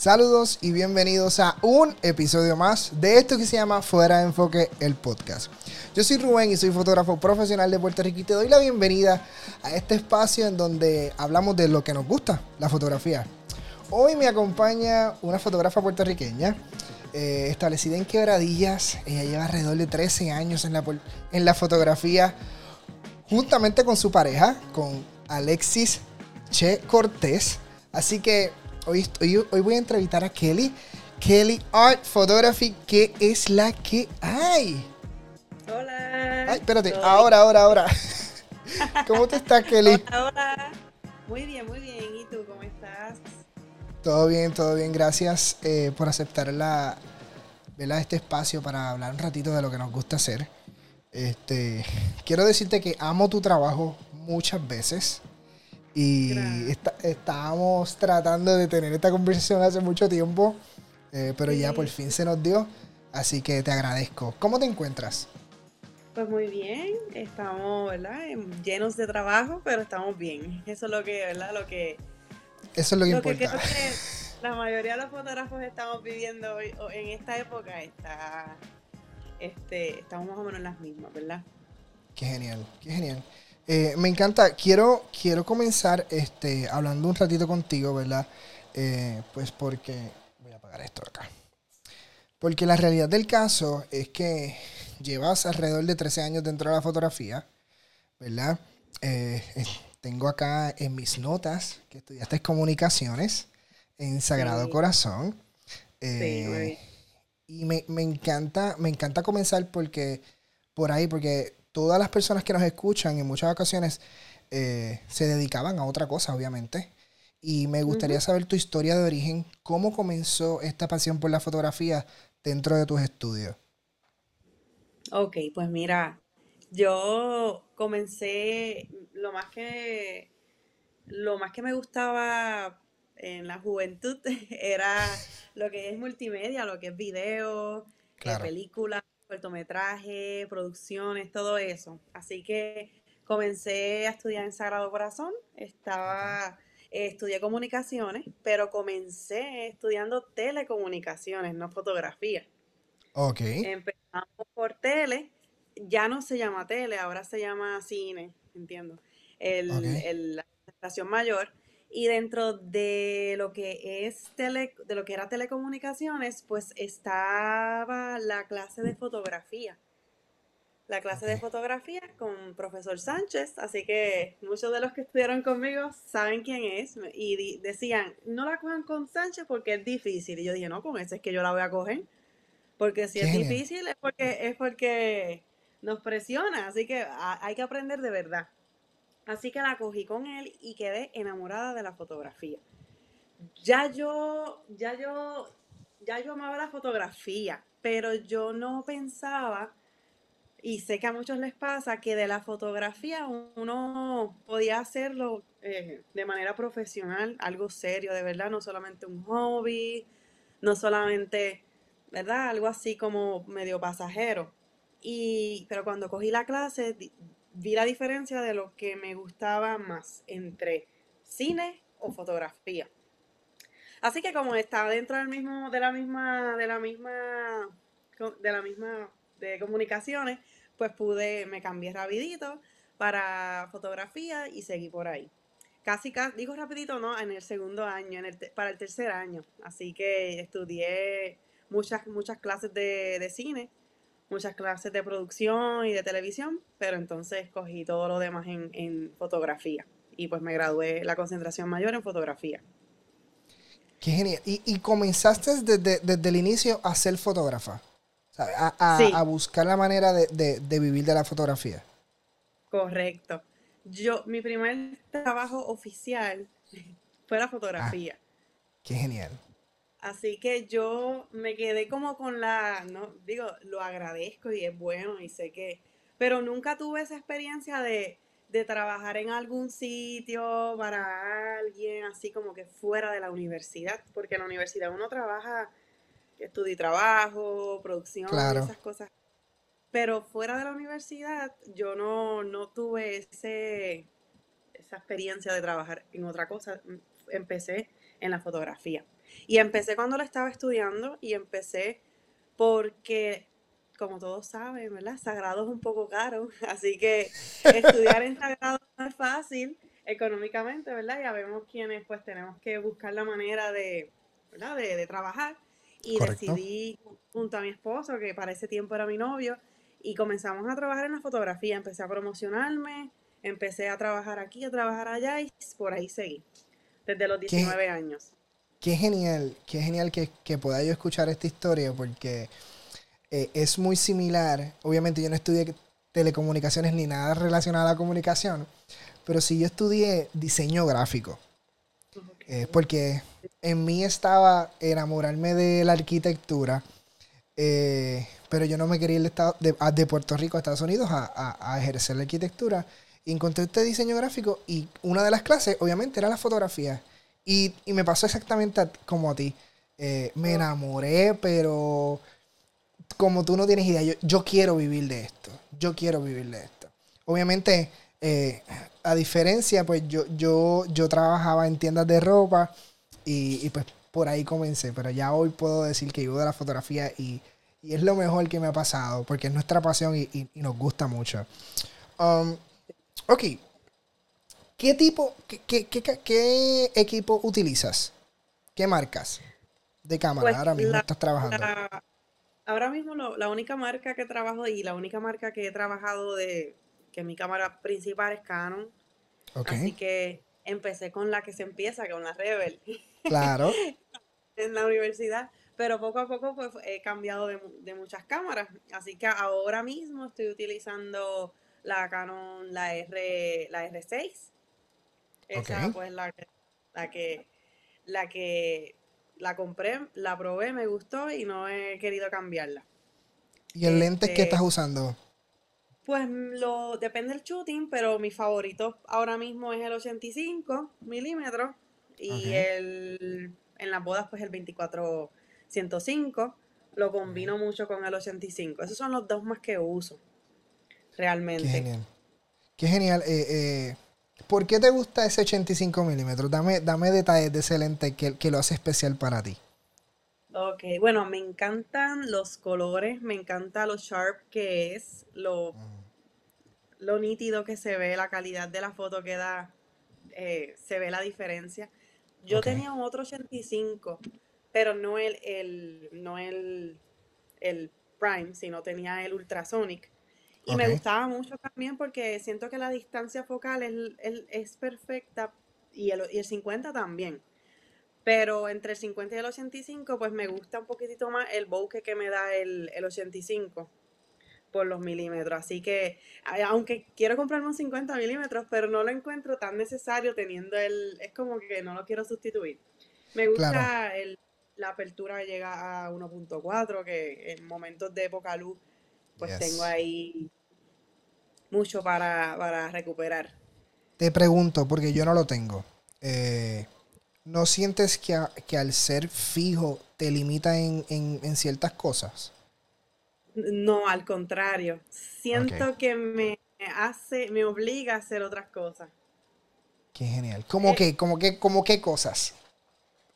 Saludos y bienvenidos a un episodio más de esto que se llama Fuera de Enfoque, el podcast. Yo soy Rubén y soy fotógrafo profesional de Puerto Rico y te doy la bienvenida a este espacio en donde hablamos de lo que nos gusta, la fotografía. Hoy me acompaña una fotógrafa puertorriqueña eh, establecida en Quebradillas. Ella lleva alrededor de 13 años en la, en la fotografía juntamente con su pareja, con Alexis Che Cortés. Así que hoy, hoy, voy a entrevistar a Kelly. Kelly Art Photography, ¿qué es la que hay? Hola. Ay, espérate, ahora, ahora, ahora. ¿Cómo te estás, Kelly? Hola, hola. Muy bien, muy bien. ¿Y tú cómo estás? Todo bien, todo bien. Gracias eh, por aceptar la, este espacio para hablar un ratito de lo que nos gusta hacer. Este, quiero decirte que amo tu trabajo muchas veces. Y estábamos tratando de tener esta conversación hace mucho tiempo, eh, pero ya por fin se nos dio. Así que te agradezco. ¿Cómo te encuentras? Pues muy bien, estamos, ¿verdad? Llenos de trabajo, pero estamos bien. Eso es lo que, ¿verdad? Lo que... Eso es lo que importa. Que creo que la mayoría de los fotógrafos estamos viviendo hoy, en esta época, está, este, estamos más o menos en las mismas, ¿verdad? Qué genial, qué genial. Eh, me encanta. Quiero, quiero comenzar este, hablando un ratito contigo, ¿verdad? Eh, pues porque. Voy a apagar esto acá. Porque la realidad del caso es que llevas alrededor de 13 años dentro de la fotografía, ¿verdad? Eh, tengo acá en mis notas que estudiaste comunicaciones en Sagrado Corazón. sí, y me, me, encanta, me encanta comenzar porque por ahí, porque todas las personas que nos escuchan en muchas ocasiones eh, se dedicaban a otra cosa, obviamente. Y me gustaría saber tu historia de origen, cómo comenzó esta pasión por la fotografía dentro de tus estudios. Ok, pues mira, yo comencé lo más que lo más que me gustaba en la juventud era lo que es multimedia, lo que es video, eh, películas, cortometraje, producciones, todo eso. Así que comencé a estudiar en Sagrado Corazón, estaba, eh, estudié comunicaciones, pero comencé estudiando telecomunicaciones, no fotografía. Ok. Empezamos por tele, ya no se llama tele, ahora se llama cine, entiendo. El, el, la estación mayor. Y dentro de lo que es tele, de lo que era telecomunicaciones, pues estaba la clase de fotografía. La clase de fotografía con profesor Sánchez, así que muchos de los que estudiaron conmigo saben quién es y decían, no la cojan con Sánchez porque es difícil. Y yo dije, no, con ese es que yo la voy a coger. Porque si es difícil es porque, es porque nos presiona, así que hay que aprender de verdad. Así que la cogí con él y quedé enamorada de la fotografía. Ya yo, ya yo, ya yo amaba la fotografía, pero yo no pensaba, y sé que a muchos les pasa, que de la fotografía uno podía hacerlo eh, de manera profesional, algo serio, de verdad, no solamente un hobby, no solamente, ¿verdad? Algo así como medio pasajero. Y, pero cuando cogí la clase, vi la diferencia de lo que me gustaba más entre cine o fotografía. Así que como estaba dentro del mismo, de la misma, de la misma, de la misma de comunicaciones, pues pude, me cambié rapidito para fotografía y seguí por ahí. Casi, casi digo rapidito, no, en el segundo año, en el para el tercer año. Así que estudié muchas, muchas clases de, de cine muchas clases de producción y de televisión, pero entonces cogí todo lo demás en, fotografía y pues me gradué la concentración mayor en fotografía. Qué genial. ¿Y, comenzaste desde, el inicio a ser fotógrafa? A, buscar la manera de, vivir de la fotografía. Correcto. Yo, mi primer trabajo oficial fue la fotografía. Ah, qué genial. Así que yo me quedé como con la, no, digo, lo agradezco y es bueno y sé que, pero nunca tuve esa experiencia de, de trabajar en algún sitio para alguien, así como que fuera de la universidad, porque en la universidad uno trabaja, estudia y trabajo, producción, esas cosas. Pero fuera de la universidad yo no, no tuve ese, esa experiencia de trabajar en otra cosa. Empecé en la fotografía. Y empecé cuando lo estaba estudiando y empecé porque, como todos saben, ¿verdad? Sagrado es un poco caro, así que estudiar en Sagrado no es fácil económicamente, ¿verdad? Ya vemos quienes pues tenemos que buscar la manera de, ¿verdad? De, trabajar. Y decidí junto a mi esposo, que para ese tiempo era mi novio, y comenzamos a trabajar en la fotografía. Empecé a promocionarme, empecé a trabajar aquí, a trabajar allá y por ahí seguí, desde los 19 años. Qué genial, qué genial que, que pueda yo escuchar esta historia porque eh, es muy similar. Obviamente yo no estudié telecomunicaciones ni nada relacionado a la comunicación, pero sí yo estudié diseño gráfico. Eh, porque en mí estaba enamorarme de la arquitectura, eh, pero yo no me quería ir de, de, Puerto Rico a Estados Unidos a, a, ejercer la arquitectura. Y encontré este diseño gráfico y una de las clases, obviamente, era la fotografía. Y, y me pasó exactamente como a ti. Eh, me enamoré, pero como tú no tienes idea, yo, yo, quiero vivir de esto. Yo quiero vivir de esto. Obviamente, eh, a diferencia, pues yo, yo, yo trabajaba en tiendas de ropa y, y, pues por ahí comencé, pero ya hoy puedo decir que vivo de la fotografía y, y es lo mejor que me ha pasado porque es nuestra pasión y, y nos gusta mucho. Um, ok, ¿qué tipo, qué, qué, qué, equipo utilizas? ¿Qué marcas de cámara pues ahora mismo estás trabajando? ahora mismo la única marca que trabajo y la única marca que he trabajado de que mi cámara principal es Canon. Así que empecé con la que se empieza, con la Rebel. Claro. en la universidad. Pero poco a poco pues he cambiado de, muchas cámaras. Así que ahora mismo estoy utilizando la Canon, la R, la R6. Esa pues la, la que la que la compré, la probé, me gustó y no he querido cambiarla. ¿Y el lente que este estás usando? Pues lo depende del shooting, pero mi favorito ahora mismo es el 85 milímetros y el en las bodas pues el 24 105. Lo combino mucho con el 85. Esos son los dos más que uso realmente. Qué genial. Qué genial. Eh, eh, ¿Por qué te gusta ese 85 milímetros? Dame, dame detalles de ese lente que, que lo hace especial para ti. Ok, bueno, me encantan los colores, me encanta lo sharp que es, lo, lo nítido que se ve, la calidad de la foto que da, eh, se ve la diferencia. Yo tenía otro 85, pero no el, el, no el, el Prime, sino tenía el Ultrasonic. Y me gustaba mucho también porque siento que la distancia focal es, es, perfecta y el, y el 50 también. Pero entre el 50 y el 85, pues me gusta un poquitito más el bokeh que me da el, el 85 por los milímetros. Así que, aunque quiero comprarme un 50 milímetros, pero no lo encuentro tan necesario teniendo el. Es como que no lo quiero sustituir. Me gusta el, la apertura llega a 1.4, que en momentos de poca luz, pues tengo ahí mucho para, para, recuperar. Te pregunto, porque yo no lo tengo. Eh, ¿No sientes que, que, al ser fijo te limita en, en, en ciertas cosas? No, al contrario. Siento que me hace, me obliga a hacer otras cosas. Qué genial. ¿Cómo eh, qué? ¿Cómo qué? ¿Cómo qué cosas?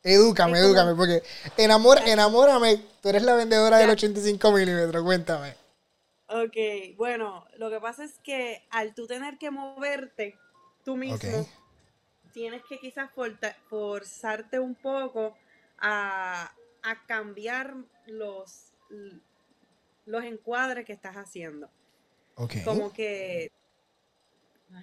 Edúcame, edúcame, porque enamor, enamórame. Tú eres la vendedora del 85 milímetros, cuéntame. Ok, bueno, lo que pasa es que al tú tener que moverte tú mismo, tienes que quizás forzarte un poco a, a cambiar los los encuadres que estás haciendo. Como que.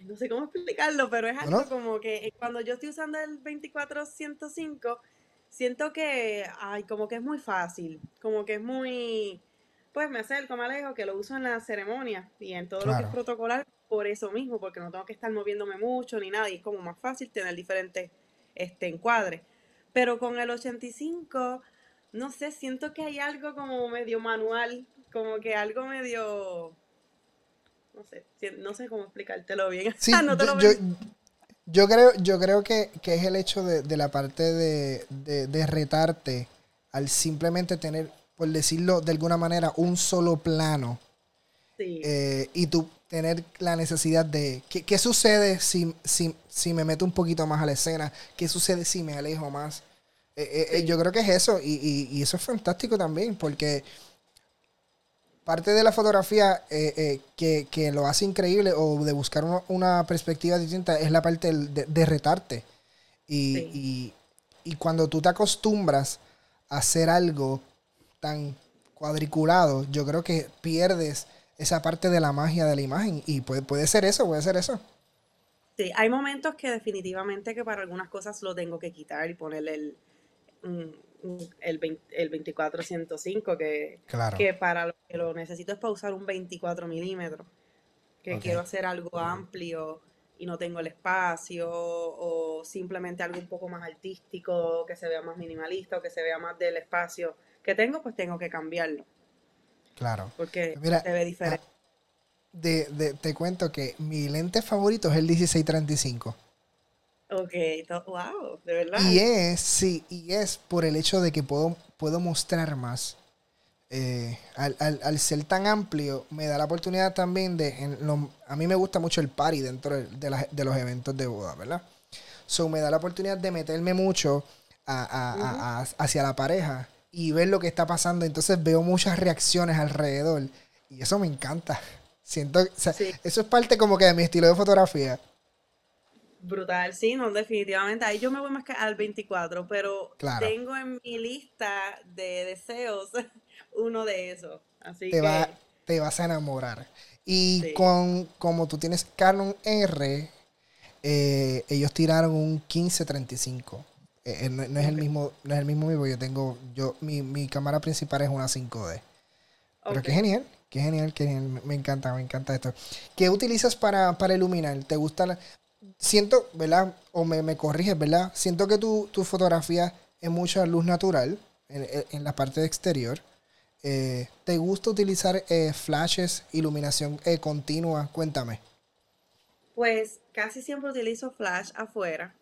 no sé cómo explicarlo, pero es algo como que eh, cuando yo estoy usando el 2405, siento que. Ay, como que es muy fácil. Como que es muy. Pues me acerco, me alejo, que lo uso en la ceremonia y en todo lo que es protocolar por eso mismo, porque no tengo que estar moviéndome mucho ni nada y es como más fácil tener diferentes este, encuadres. Pero con el 85, no sé, siento que hay algo como medio manual como que algo medio no sé, no sé cómo explicártelo bien. Ah, yo, creo, yo creo que, es el hecho de, la parte de, retarte al simplemente tener, por decirlo de alguna manera, un solo plano. Eh, y tú tener la necesidad de, ¿qué, sucede si, si, si, me meto un poquito más a la escena? ¿Qué sucede si me alejo más? Eh, yo creo que es eso, y, eso es fantástico también, porque parte de la fotografía que, lo hace increíble o de buscar una, perspectiva distinta es la parte de, retarte. Y, y, cuando tú te acostumbras a hacer algo tan cuadriculado, yo creo que pierdes esa parte de la magia de la imagen. Y puede, puede ser eso, puede ser eso. Sí, hay momentos que definitivamente que para algunas cosas lo tengo que quitar y ponerle el, el, el 2405, que, que para lo que lo necesito es para usar un 24 milímetros, que quiero hacer algo amplio y no tengo el espacio, o simplemente algo un poco más artístico, que se vea más minimalista, o que se vea más del espacio que tengo, pues tengo que cambiarlo. Claro. Porque se ve diferente. Ah, de, te cuento que mi lente favorito es el 1635. Ok, wow, de verdad. Y es, sí, y es por el hecho de que puedo, puedo mostrar más. Eh, al, ser tan amplio, me da la oportunidad también de. a mí me gusta mucho el party dentro de, los eventos de boda, ¿verdad? So me da la oportunidad de meterme mucho hacia la pareja y ver lo que está pasando. Entonces veo muchas reacciones alrededor y eso me encanta. Siento, eso es parte como que de mi estilo de fotografía. Brutal, sí, no, definitivamente. Ahí yo me voy más que al 24, pero tengo en mi lista de deseos uno de esos. Así te que... te vas a enamorar. Y con como tú tienes Canon R, eh, ellos tiraron un 1535. Eh, eh, no, es el mismo, no es el mismo vivo. Yo tengo, yo, mi, mi cámara principal es una 5D. Pero qué genial, qué genial, qué genial. Me encanta, me encanta esto. ¿Qué utilizas para, para iluminar? ¿Te gusta la, Siento, ¿verdad? O me, me corriges, ¿verdad? Siento que tu, tu fotografía es mucha luz natural en, en la parte de exterior. Eh, ¿Te gusta utilizar flashes, iluminación continua? Cuéntame. Pues casi siempre utilizo flash afuera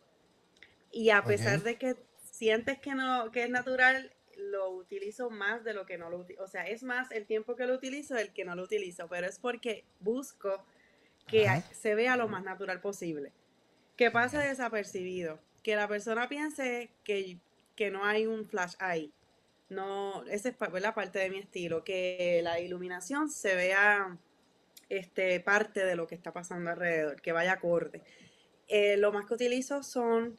y a pesar de que sientes que no que es natural, lo utilizo más de lo que no lo utilizo. O sea, es más el tiempo que lo utilizo el que no lo utilizo, pero es porque busco que se vea lo más natural posible. Que pase desapercibido. Que la persona piense que, que no hay un flash ahí. No, esa es la parte de mi estilo. Que la iluminación se vea este, parte de lo que está pasando alrededor, que vaya acorde. Eh, lo más que utilizo son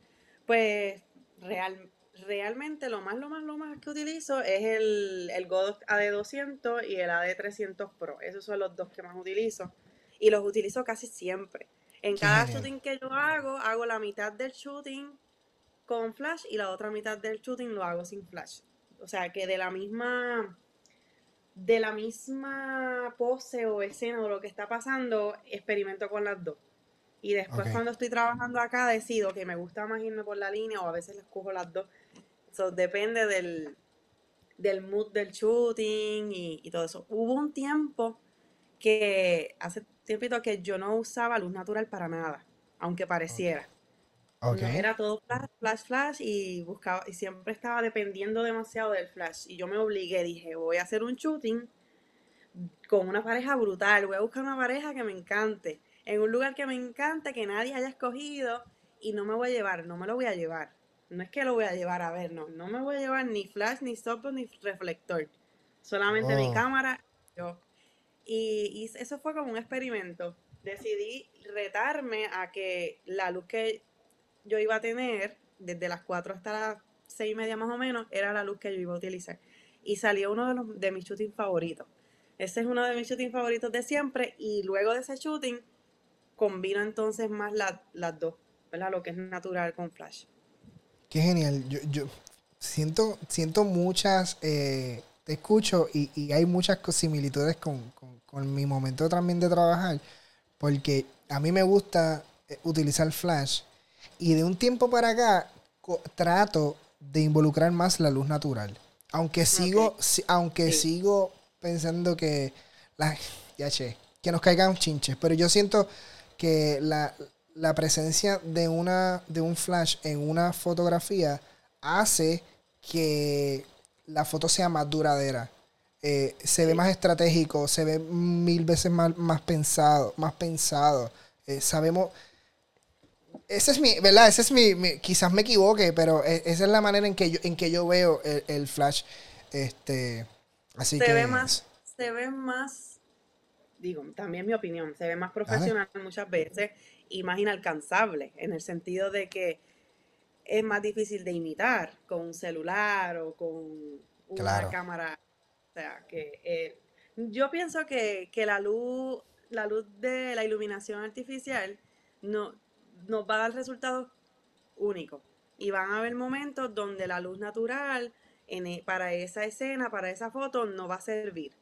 pues real, realmente lo más, lo más, lo más que utilizo es el, el Godot AD200 y el AD300 Pro. Esos son los dos que más utilizo. Y los utilizo casi siempre. En cada shooting que yo hago, hago la mitad del shooting con flash y la otra mitad del shooting lo hago sin flash. O sea que de la misma de la misma pose o escena o lo que está pasando, experimento con las dos. Y después cuando estoy trabajando acá decido que me gusta más irme por la línea o a veces les cojo las dos. eso depende del, del mood del shooting y, todo eso. Hubo un tiempo que, hace tiempito que yo no usaba luz natural para nada, aunque pareciera. era todo flash, flash, flash y buscaba, y siempre estaba dependiendo demasiado del flash. Y yo me obligué, dije, voy a hacer un shooting con una pareja brutal, voy a buscar una pareja que me encante en un lugar que me encanta, que nadie haya escogido y no me voy a llevar, no me lo voy a llevar. No es que lo voy a llevar a ver, no, no me voy a llevar ni flash, ni softbox, ni reflector. Solamente mi oh. cámara, yo. Y, eso fue como un experimento. Decidí retarme a que la luz que yo iba a tener, desde las 4 hasta las 6 y media más o menos, era la luz que yo iba a utilizar. Y salió uno de, los, de mis shootings favoritos. Ese es uno de mis shootings favoritos de siempre. Y luego de ese shooting, combina entonces más las dos, ¿verdad? Lo que es natural con Flash. Qué genial. Yo, yo siento, siento muchas, eh, te escucho y, hay muchas similitudes con, mi momento también de trabajar, porque a mí me gusta eh, utilizar Flash y de un tiempo para acá trato de involucrar más la luz natural. Aunque sigo, aunque sigo pensando que la, ya che, que nos caigan chinches, pero yo siento que la, presencia de, una, de un flash en una fotografía hace que la foto sea más duradera. Eh, se ve más estratégico, se ve mil veces más, más pensado, más pensado. Eh, sabemos, ese es mi, ¿verdad? Ese es mi, quizás me equivoque, pero e, esa es la manera en que yo, en que yo veo el, flash. Este, así se que. Ve más, se ve más, digo, también mi opinión, se ve más profesional muchas veces y más inalcanzable, en el sentido de que es más difícil de imitar con un celular o con una cámara. O sea, que eh, yo pienso que, que la luz, la luz de la iluminación artificial no, nos va a dar resultados únicos. Y van a haber momentos donde la luz natural en, e, para esa escena, para esa foto, no va a servir.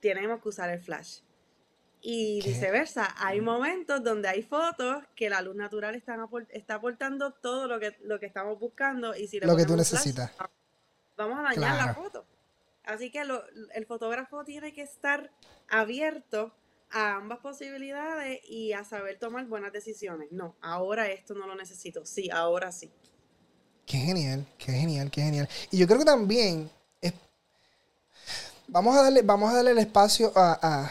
Tenemos que usar el flash. Y viceversa, hay momentos donde hay fotos que la luz natural está, está aportando todo lo que, lo que estamos buscando. Y si lo que tú necesitas. vamos a dañar la foto. Así que el fotógrafo tiene que estar abierto a ambas posibilidades y a saber tomar buenas decisiones. No, ahora esto no lo necesito. Sí, ahora sí. Qué genial, qué genial, qué genial. Y yo creo que también vamos a darle, vamos a darle el espacio a,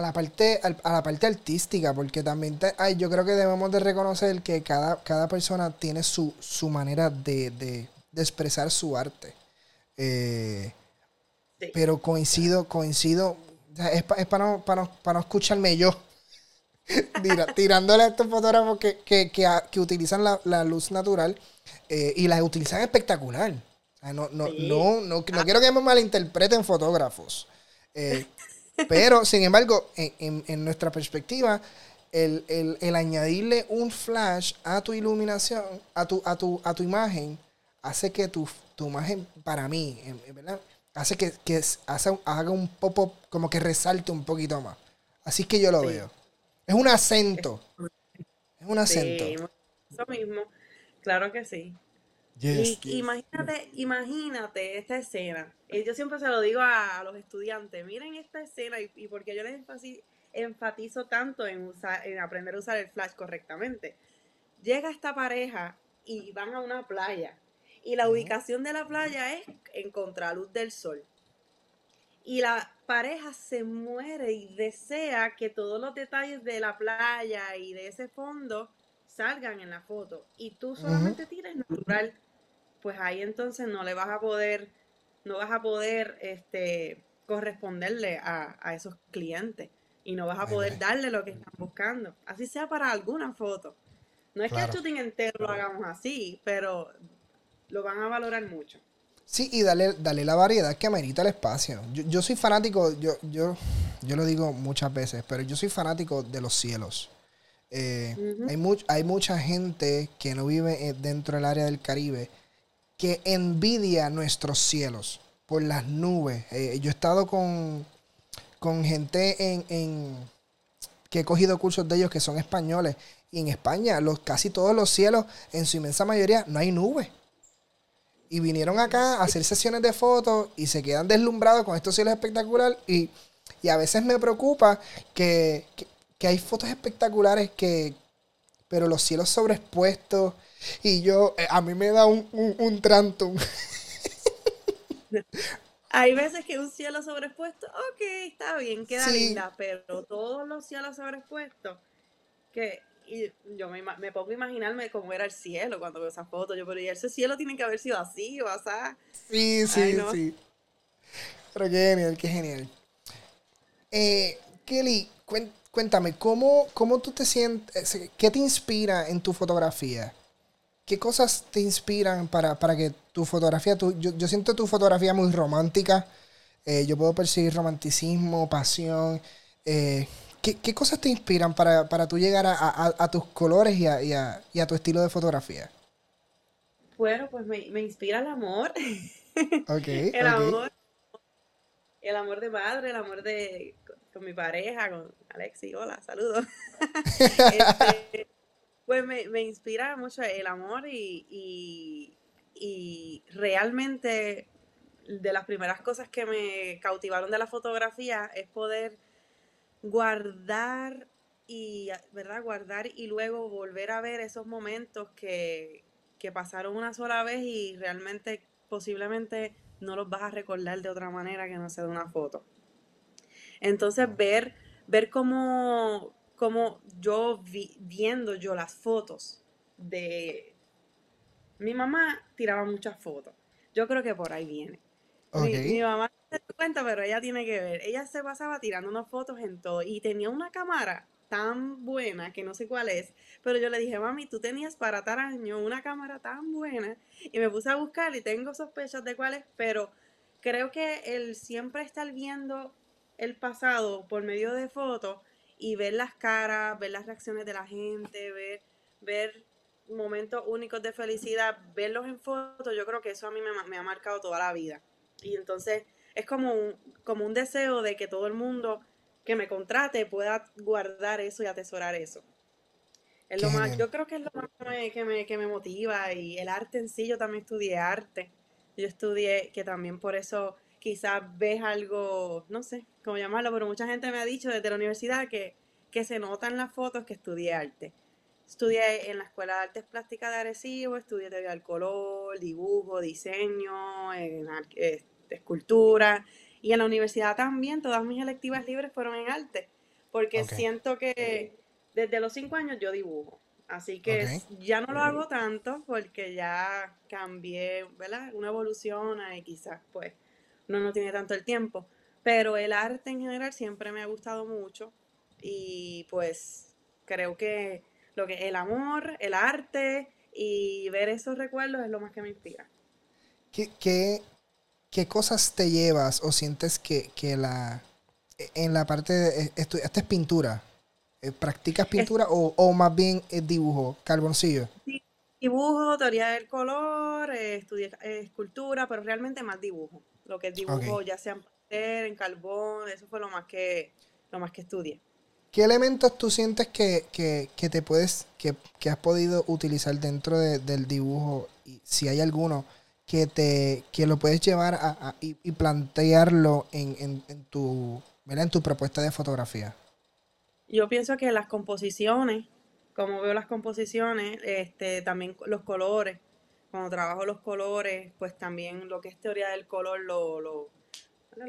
la parte, a la parte artística, porque también yo creo que debemos de reconocer que cada, cada persona tiene su, manera de, expresar su arte. Eh, pero coincido, coincido es, para no, no, escucharme yo. tirándole a estos fotógrafos que, que, utilizan la, luz natural eh, y la utilizan espectacular. no, no, no, no, ah. quiero que me malinterpreten fotógrafos. Eh, pero, sin embargo, en, nuestra perspectiva, el, añadirle un flash a tu iluminación, a tu, a tu, a tu imagen, hace que tu, tu imagen, para mí, ¿verdad? hace que, haga un pop-up como que resalte un poquito más. Así que yo lo veo. Es un acento. Es un acento. Sí, eso mismo. Claro que sí. Imagínate, imagínate esta escena. Y yo siempre se lo digo a, los estudiantes, miren esta escena y, y porque yo les enfatizo tanto en, usar, en aprender a usar el flash correctamente. Llega esta pareja y van a una playa y la ubicación de la playa es en contraluz del sol. Y la pareja se muere y desea que todos los detalles de la playa y de ese fondo salgan en la foto. Y tú solamente tienes natural. Pues ahí entonces no le vas a poder, no vas a poder este, corresponderle a, esos clientes. Y no vas a poder darle lo que están buscando. Así sea para alguna foto. No es que el shooting entero lo hagamos así, pero lo van a valorar mucho. Sí, y dale, dale la variedad que amerita el espacio. Yo, soy fanático, yo, yo, yo lo digo muchas veces, pero yo soy fanático de los cielos. Eh, hay, hay mucha gente que no vive eh, dentro del área del Caribe que envidia nuestros cielos por las nubes. Eh, yo he estado con, con gente en, en, que he cogido cursos de ellos que son españoles. Y en España, los, casi todos los cielos, en su inmensa mayoría, no hay nubes y vinieron acá a hacer sesiones de fotos y se quedan deslumbrados con estos cielos espectaculares y, a veces me preocupa que, hay fotos espectaculares que pero los cielos sobreexpuestos y yo eh, a mí me da un, un, trantum hay veces que un cielo sobreexpuesto ok está bien queda linda pero todos los cielos sobreexpuestos que y yo me, me, pongo a imaginarme cómo era el cielo cuando veo esa foto. Yo, pero ese cielo tiene que haber sido así, o sea. Sí, sí, sí. Pero qué genial, qué genial. Eh, Kelly, cuéntame, ¿cómo, ¿cómo tú te sientes? Eh, ¿Qué te inspira en tu fotografía? ¿Qué cosas te inspiran para, que tu fotografía, tu, yo, yo, siento tu fotografía muy romántica, eh, yo puedo percibir romanticismo, pasión. Eh, ¿Qué, cosas te inspiran para, para tú llegar a, tus colores y a, tu estilo de fotografía? Bueno, pues me, inspira el amor. el amor. El amor de padre, el amor de con, mi pareja, con Alexi. Hola, saludos. Este, pues me, inspira mucho el amor y, y realmente de las primeras cosas que me cautivaron de la fotografía es poder guardar y, ¿verdad? Guardar y luego volver a ver esos momentos que, pasaron una sola vez y realmente posiblemente no los vas a recordar de otra manera que no sea de una foto. Entonces ver, ver cómo, cómo yo vi, viendo yo las fotos, de... Mi mamá tiraba muchas fotos. Yo creo que por ahí viene. Mi, mamá no se cuenta, pero ella tiene que ver. Ella se pasaba tirando unas fotos en todo y tenía una cámara tan buena que no sé cuál es, pero yo le dije, mami, tú tenías para tal año una cámara tan buena y me puse a buscar y tengo sospechas de cuál es, pero creo que el siempre estar viendo el pasado por medio de fotos y ver las caras, ver las reacciones de la gente, ver, ver momentos únicos de felicidad, verlos en fotos, yo creo que eso a mí me, ha marcado toda la vida. Y entonces es como un, como un deseo de que todo el mundo que me contrate pueda guardar eso y atesorar eso. Es lo más, yo creo que es lo más que me, que me motiva y el arte en sí, yo también estudié arte. Yo estudié que también por eso quizás ves algo, no sé cómo llamarlo, pero mucha gente me ha dicho desde la universidad que, que se nota en las fotos que estudié arte. Estudié en la Escuela de Artes Plásticas de Arecibo, estudié teoría del color, dibujo, diseño, en, eh, escultura. Y en la universidad también, todas mis electivas libres fueron en arte, porque siento que desde los cinco años yo dibujo. Así que ya no lo hago tanto porque ya cambié, ¿verdad? Una evolución y quizás pues no, no tiene tanto el tiempo. Pero el arte en general siempre me ha gustado mucho y pues creo que lo que el amor, el arte y ver esos recuerdos es lo más que me inspira. ¿Qué, qué, cosas te llevas o sientes que, la en la parte de esta es pintura? Eh, ¿Practicas pintura o, o, más bien dibujo, carboncillo? Sí, dibujo, teoría del color, eh, estudié eh, escultura, pero realmente más dibujo. Lo que es dibujo, ya sea en papel, en carbón, eso fue lo más que, lo más que estudié. ¿Qué elementos tú sientes que, te puedes, que, has podido utilizar dentro del dibujo? Y si hay alguno que te, que lo puedes llevar a, y, plantearlo en, tu, en tu propuesta de fotografía. Yo pienso que las composiciones, como veo las composiciones, este, también los colores, cuando trabajo los colores, pues también lo que es teoría del color lo, lo,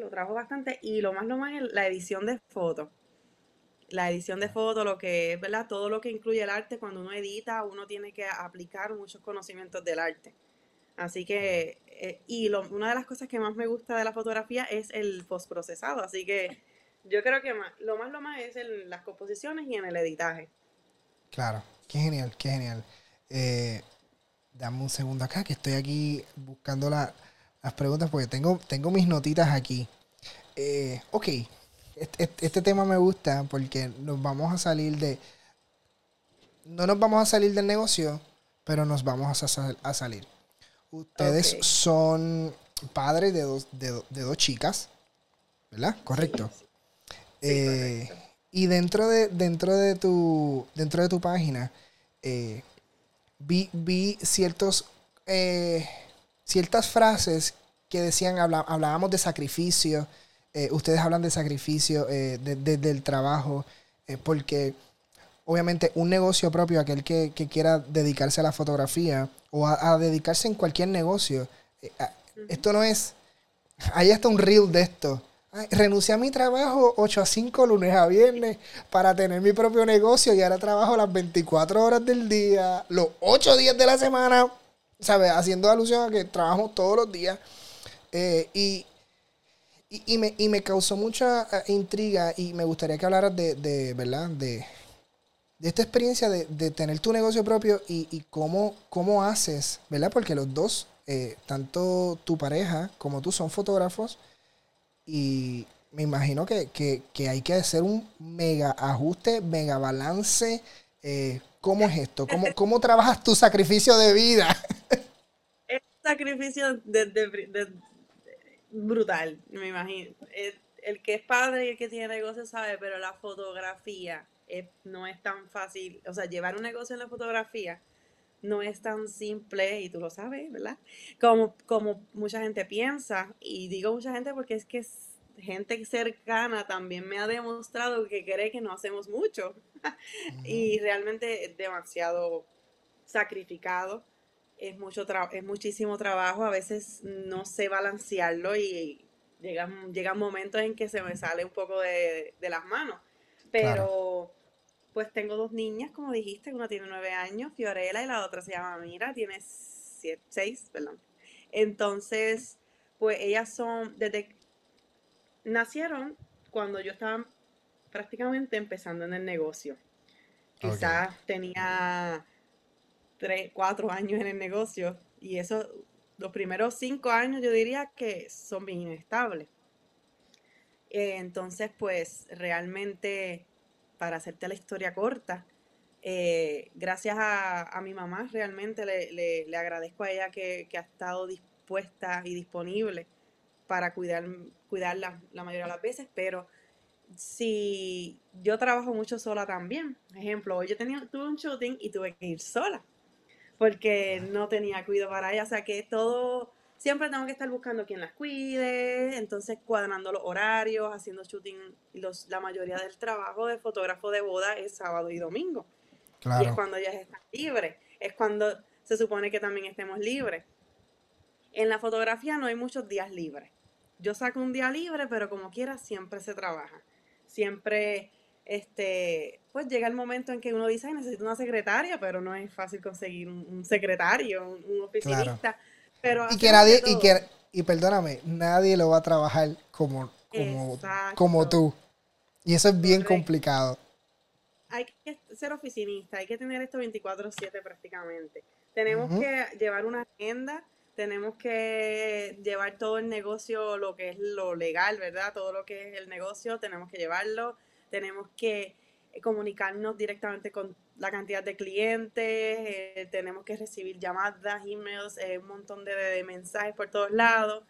trabajo bastante. Y lo más, lo más es la edición de fotos. La edición de fotos, lo que es, ¿verdad? Todo lo que incluye el arte, cuando uno edita, uno tiene que aplicar muchos conocimientos del arte. Así que, eh, y lo, una de las cosas que más me gusta de la fotografía es el postprocesado. Así que yo creo que lo más, lo más es en las composiciones y en el editaje. Claro, qué genial, qué genial. Eh, dame un segundo acá, que estoy aquí buscando las preguntas porque tengo, tengo mis notitas aquí. Eh, ok, este, tema me gusta porque nos vamos a salir de... No nos vamos a salir del negocio, pero nos vamos a, salir. Ustedes son padres de dos, de, dos chicas, ¿verdad? Correcto. Eh, y dentro de, dentro de tu, dentro de tu página, eh, vi, ciertos, eh, ciertas frases que decían, hablábamos de sacrificio, eh, ustedes hablan de sacrificio desde eh, del trabajo, porque obviamente un negocio propio, aquel que, quiera dedicarse a la fotografía o a, dedicarse en cualquier negocio, esto no es, hay hasta un reel de esto. Renuncié a mi trabajo 8 a 5 lunes a viernes para tener mi propio negocio y ahora trabajo las 24 horas del día, los 8 días de la semana, ¿sabes? Haciendo alusión a que trabajamos todos los días. Eh, y, y, me, y, me, causó mucha eh, intriga y me gustaría que hablaras de, de ¿verdad? De, de, esta experiencia de, de, tener tu negocio propio y, y, cómo, cómo haces, ¿verdad? Porque los dos, eh, tanto tu pareja como tú son fotógrafos y me imagino que, hay que hacer un mega ajuste, mega balance. Eh, ¿Cómo es esto? ¿Cómo, ¿Cómo trabajas tu sacrificio de vida? Es un sacrificio de, brutal, me imagino. El, que es padre y el que tiene negocio sabe, pero la fotografía no es tan fácil. O sea, llevar un negocio en la fotografía no es tan simple, y tú lo sabes, ¿verdad? Como, como mucha gente piensa, y digo mucha gente porque es que gente cercana también me ha demostrado que cree que no hacemos mucho, y realmente es demasiado sacrificado, es, mucho es muchísimo trabajo, a veces no sé balancearlo y llegan, llegan momentos en que se me sale un poco de, las manos, pero pues tengo dos niñas, como dijiste, una tiene nueve años, Fiorella, y la otra se llama Mira, tiene seis, perdón. Entonces, pues ellas son, desde, nacieron cuando yo estaba prácticamente empezando en el negocio. Quizás tenía tres, cuatro años en el negocio y eso, los primeros cinco años yo diría que son bien inestables. Eh, entonces, pues realmente, para hacerte la historia corta, eh, gracias a, mi mamá, realmente le, agradezco a ella que, ha estado dispuesta y disponible para cuidar, cuidarla la mayoría de las veces, pero si yo trabajo mucho sola también, ejemplo, hoy yo tenía, tuve un shooting y tuve que ir sola, porque no tenía cuidado para ella, o sea que todo siempre tengo que estar buscando quien las cuide, entonces cuadrando los horarios, haciendo shooting. Los, la mayoría del trabajo de fotógrafo de boda es sábado y domingo. Y es cuando ellas están libres, es cuando se supone que también estemos libres. En la fotografía no hay muchos días libres. Yo saco un día libre, pero como quiera siempre se trabaja. Siempre, este, pues llega el momento en que uno dice, necesito una secretaria, pero no es fácil conseguir un, secretario, un, oficinista y que nadie, y que, y perdóname, nadie lo va a trabajar como, como, como tú. Y eso es bien complicado. Hay que ser oficinista, hay que tener esto 24/7 prácticamente. Tenemos que llevar una agenda, tenemos que llevar todo el negocio, lo que es lo legal, ¿verdad? Todo lo que es el negocio, tenemos que llevarlo, tenemos que comunicarnos directamente con la cantidad de clientes, eh, tenemos que recibir llamadas, emails, eh, un montón de, mensajes por todos lados.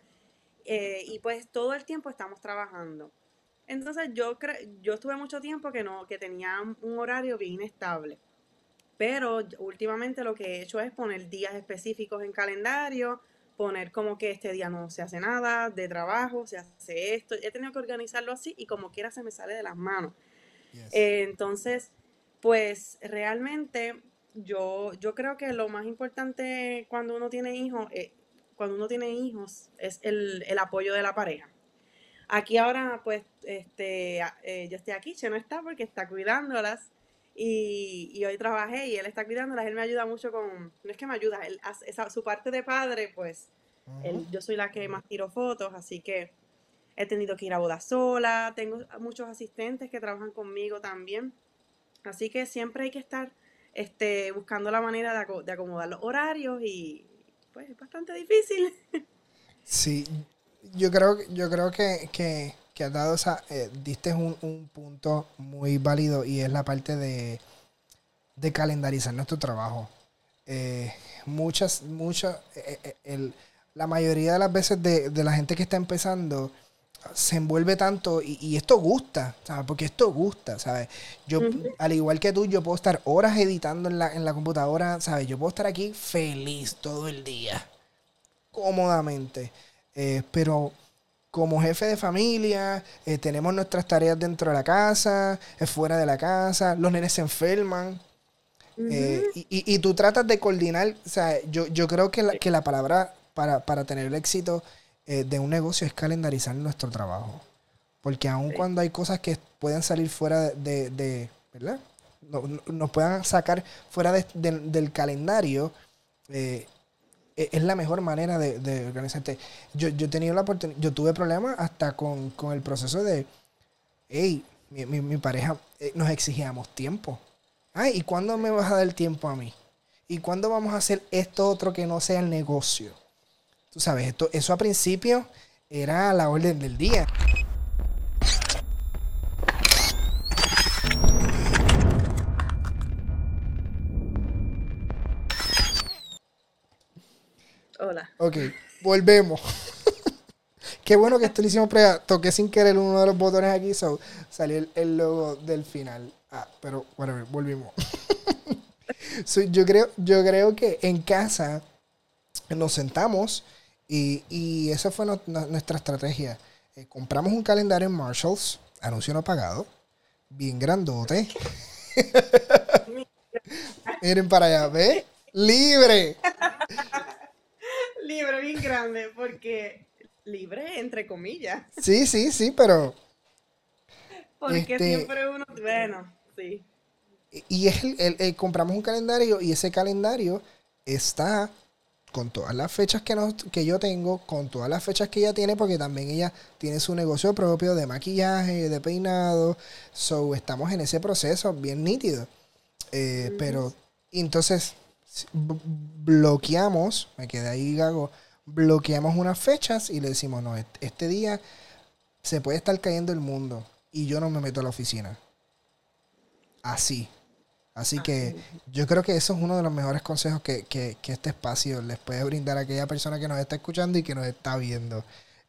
Eh, y pues todo el tiempo estamos trabajando. Entonces yo yo estuve mucho tiempo que no, que tenía un horario bien estable. Pero últimamente lo que he hecho es poner días específicos en calendario, poner como que este día no se hace nada de trabajo, se hace esto. He tenido que organizarlo así y como quiera se me sale de las manos. entonces, pues realmente yo, yo creo que lo más importante cuando uno tiene hijos, eh, cuando uno tiene hijos, es el, apoyo de la pareja. Aquí ahora, pues, este, eh, yo estoy aquí, yo no está porque está cuidándolas. Y, hoy trabajé y él está cuidándolas, él me ayuda mucho con, no es que me ayuda, él, esa, su parte de padre, pues, yo soy la que más tiro fotos, así que he tenido que ir a boda sola, tengo muchos asistentes que trabajan conmigo también, Así que siempre hay que estar este, buscando la manera de, acomodar los horarios y pues es bastante difícil. Sí, yo creo, yo creo que, que, que has dado esa, eh, diste un, punto muy válido y es la parte de, de calendarizar nuestro trabajo. Eh, muchas, muchas, eh, la mayoría de las veces de, de la gente que está empezando, se envuelve tanto y, esto gusta, ¿sabes? Porque esto gusta, ¿sabes? Yo, al igual que tú, yo puedo estar horas editando en la, en la computadora, ¿sabes? Yo puedo estar aquí feliz todo el día, cómodamente. Eh, pero como jefe de familia, eh, tenemos nuestras tareas dentro de la casa, eh, fuera de la casa, los nenes se enferman. y, tú tratas de coordinar, o sea, yo, yo creo que la, que la palabra para, para tener el éxito eh, de un negocio es calendarizar nuestro trabajo. Porque aun cuando hay cosas que pueden salir fuera de, ¿verdad? nos puedan sacar fuera del calendario, eh, e, es la mejor manera de, organizarte. Yo, yo he tenido la oportunidad, yo tuve problemas hasta con, el proceso de, hey, mi, pareja, eh, nos exigíamos tiempo. Ay, ¿y cuándo me vas a dar tiempo a mí? ¿Y cuándo vamos a hacer esto otro que no sea el negocio? Tú sabes, esto, eso a principio era la orden del día. Hola. Ok, volvemos. Qué bueno que esto lo hicimos prueba. Toqué sin querer uno de los botones aquí, so, salió el, logo del final. Ah, pero bueno, volvimos. yo, creo, yo creo que en casa nos sentamos y, esa fue nuestra estrategia. Eh, compramos un calendario en Marshalls, anuncio no pagado, bien grandote. Miren para allá, ¿ve? Libre. libre, bien grande, porque libre entre comillas. Sí, sí, sí, pero... Porque este siempre uno, bueno, sí. Y es el, compramos un calendario y ese calendario está con todas las fechas que, que yo tengo, con todas las fechas que ella tiene, porque también ella tiene su negocio propio de maquillaje, de peinado. So, estamos en ese proceso bien nítido. Eh, pero, entonces, bloqueamos, me quedé ahí gago, bloqueamos unas fechas y le decimos, no, este día se puede estar cayendo el mundo y yo no me meto a la oficina. Así. Así que yo creo que eso es uno de los mejores consejos que, este espacio les puede brindar a aquella persona que nos está escuchando y que nos está viendo.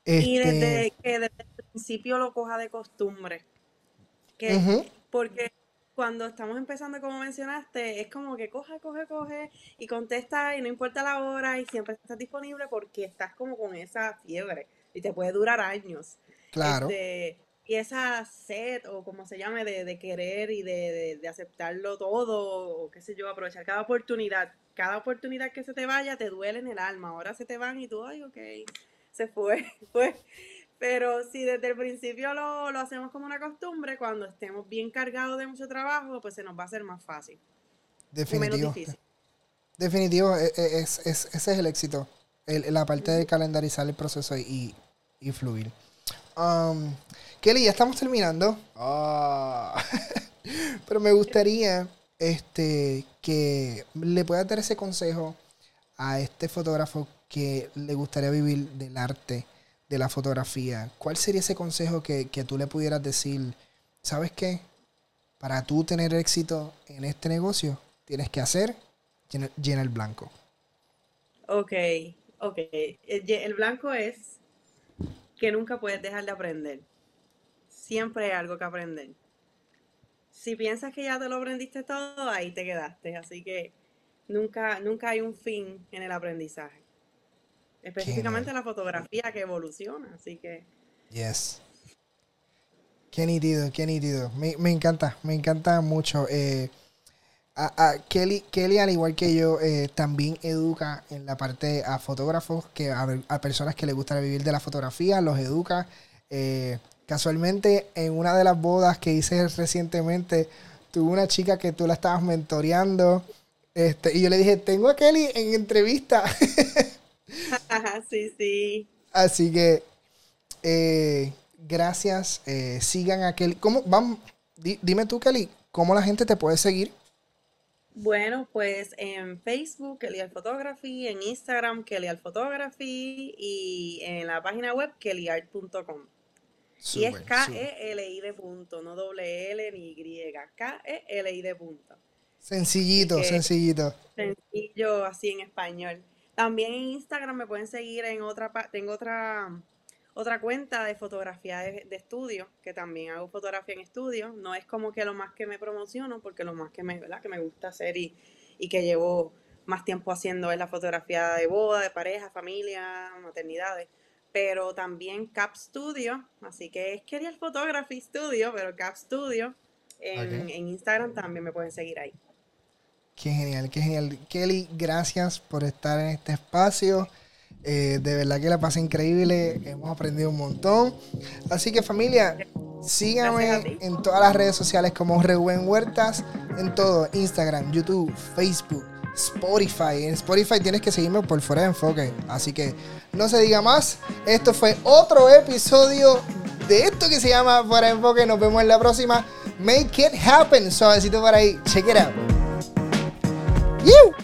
Y este desde que desde el principio lo coja de costumbre. Que, Porque cuando estamos empezando, como mencionaste, es como que coge, coge, coge y contesta y no importa la hora y siempre estás disponible porque estás como con esa fiebre y te puede durar años. Claro. Este, y esa sed, o como se llame, de, querer y de, aceptarlo todo, o qué sé yo, aprovechar cada oportunidad. Cada oportunidad que se te vaya te duele en el alma. Ahora se te van y tú, ay, ok, se fue, fue. Pero si desde el principio lo, hacemos como una costumbre, cuando estemos bien cargados de mucho trabajo, pues se nos va a hacer más fácil. Definitivo. Menos difícil. Definitivo, e, e, es, ese es el éxito. la parte de calendarizar el proceso y, y fluir. Um, Kelly, ya estamos terminando. Ah. Pero me gustaría este, que le puedas dar ese consejo a este fotógrafo que le gustaría vivir del arte, de la fotografía. ¿Cuál sería ese consejo que, tú le pudieras decir? ¿Sabes qué? Para tú tener éxito en este negocio, tienes que hacer llena, el blanco. Ok, ok. el blanco es que nunca puedes dejar de aprender siempre hay algo que aprender. Si piensas que ya te lo aprendiste todo, ahí te quedaste. Así que nunca, nunca hay un fin en el aprendizaje. Específicamente la fotografía que evoluciona, así que... Yes. Qué nítido, qué nítido. Me, encanta, me encanta mucho. Eh, a, Kelly, Kelly, al igual que yo, eh, también educa en la parte a fotógrafos, que a, a, personas que les gusta vivir de la fotografía, los educa. Eh, Casualmente, en una de las bodas que hice recientemente, tuve una chica que tú la estabas mentoreando. Este, y yo le dije, tengo a Kelly en entrevista. sí, sí. Así que, eh, gracias. Eh, sigan a Kelly. ¿Cómo, vamos, dime tú, Kelly, ¿cómo la gente te puede seguir? Bueno, pues en Facebook, Kelly Al Photography, en Instagram, Kelly Al Photography y en la página web, kellyart.com y es K-E-L-I de punto, no doble L ni Y. K-E-L-I de punto. Sencillito, sencillito. Sencillo, así en español. También en Instagram me pueden seguir en otra tengo otra otra cuenta de fotografía de, estudio, que también hago fotografía en estudio. No es como que lo más que me promociono, porque lo más que me, ¿verdad? que me gusta hacer y, y que llevo más tiempo haciendo es la fotografía de boda, de pareja, familia, maternidades pero también Cap Studio, así que es el Photography Studio, pero Cap Studio en, Instagram también me pueden seguir ahí. Qué genial, qué genial. Kelly, gracias por estar en este espacio. Eh, de verdad que la pasé increíble, hemos aprendido un montón. Así que familia, síganme en todas las redes sociales como Reuben Huertas, en todo, Instagram, YouTube, Facebook, Spotify. En Spotify tienes que seguirme por fuera de enfoque. Así que no se diga más. Esto fue otro episodio de esto que se llama Fuera de enfoque. Nos vemos en la próxima. Make it happen. Suavecito por ahí. Check it out. You.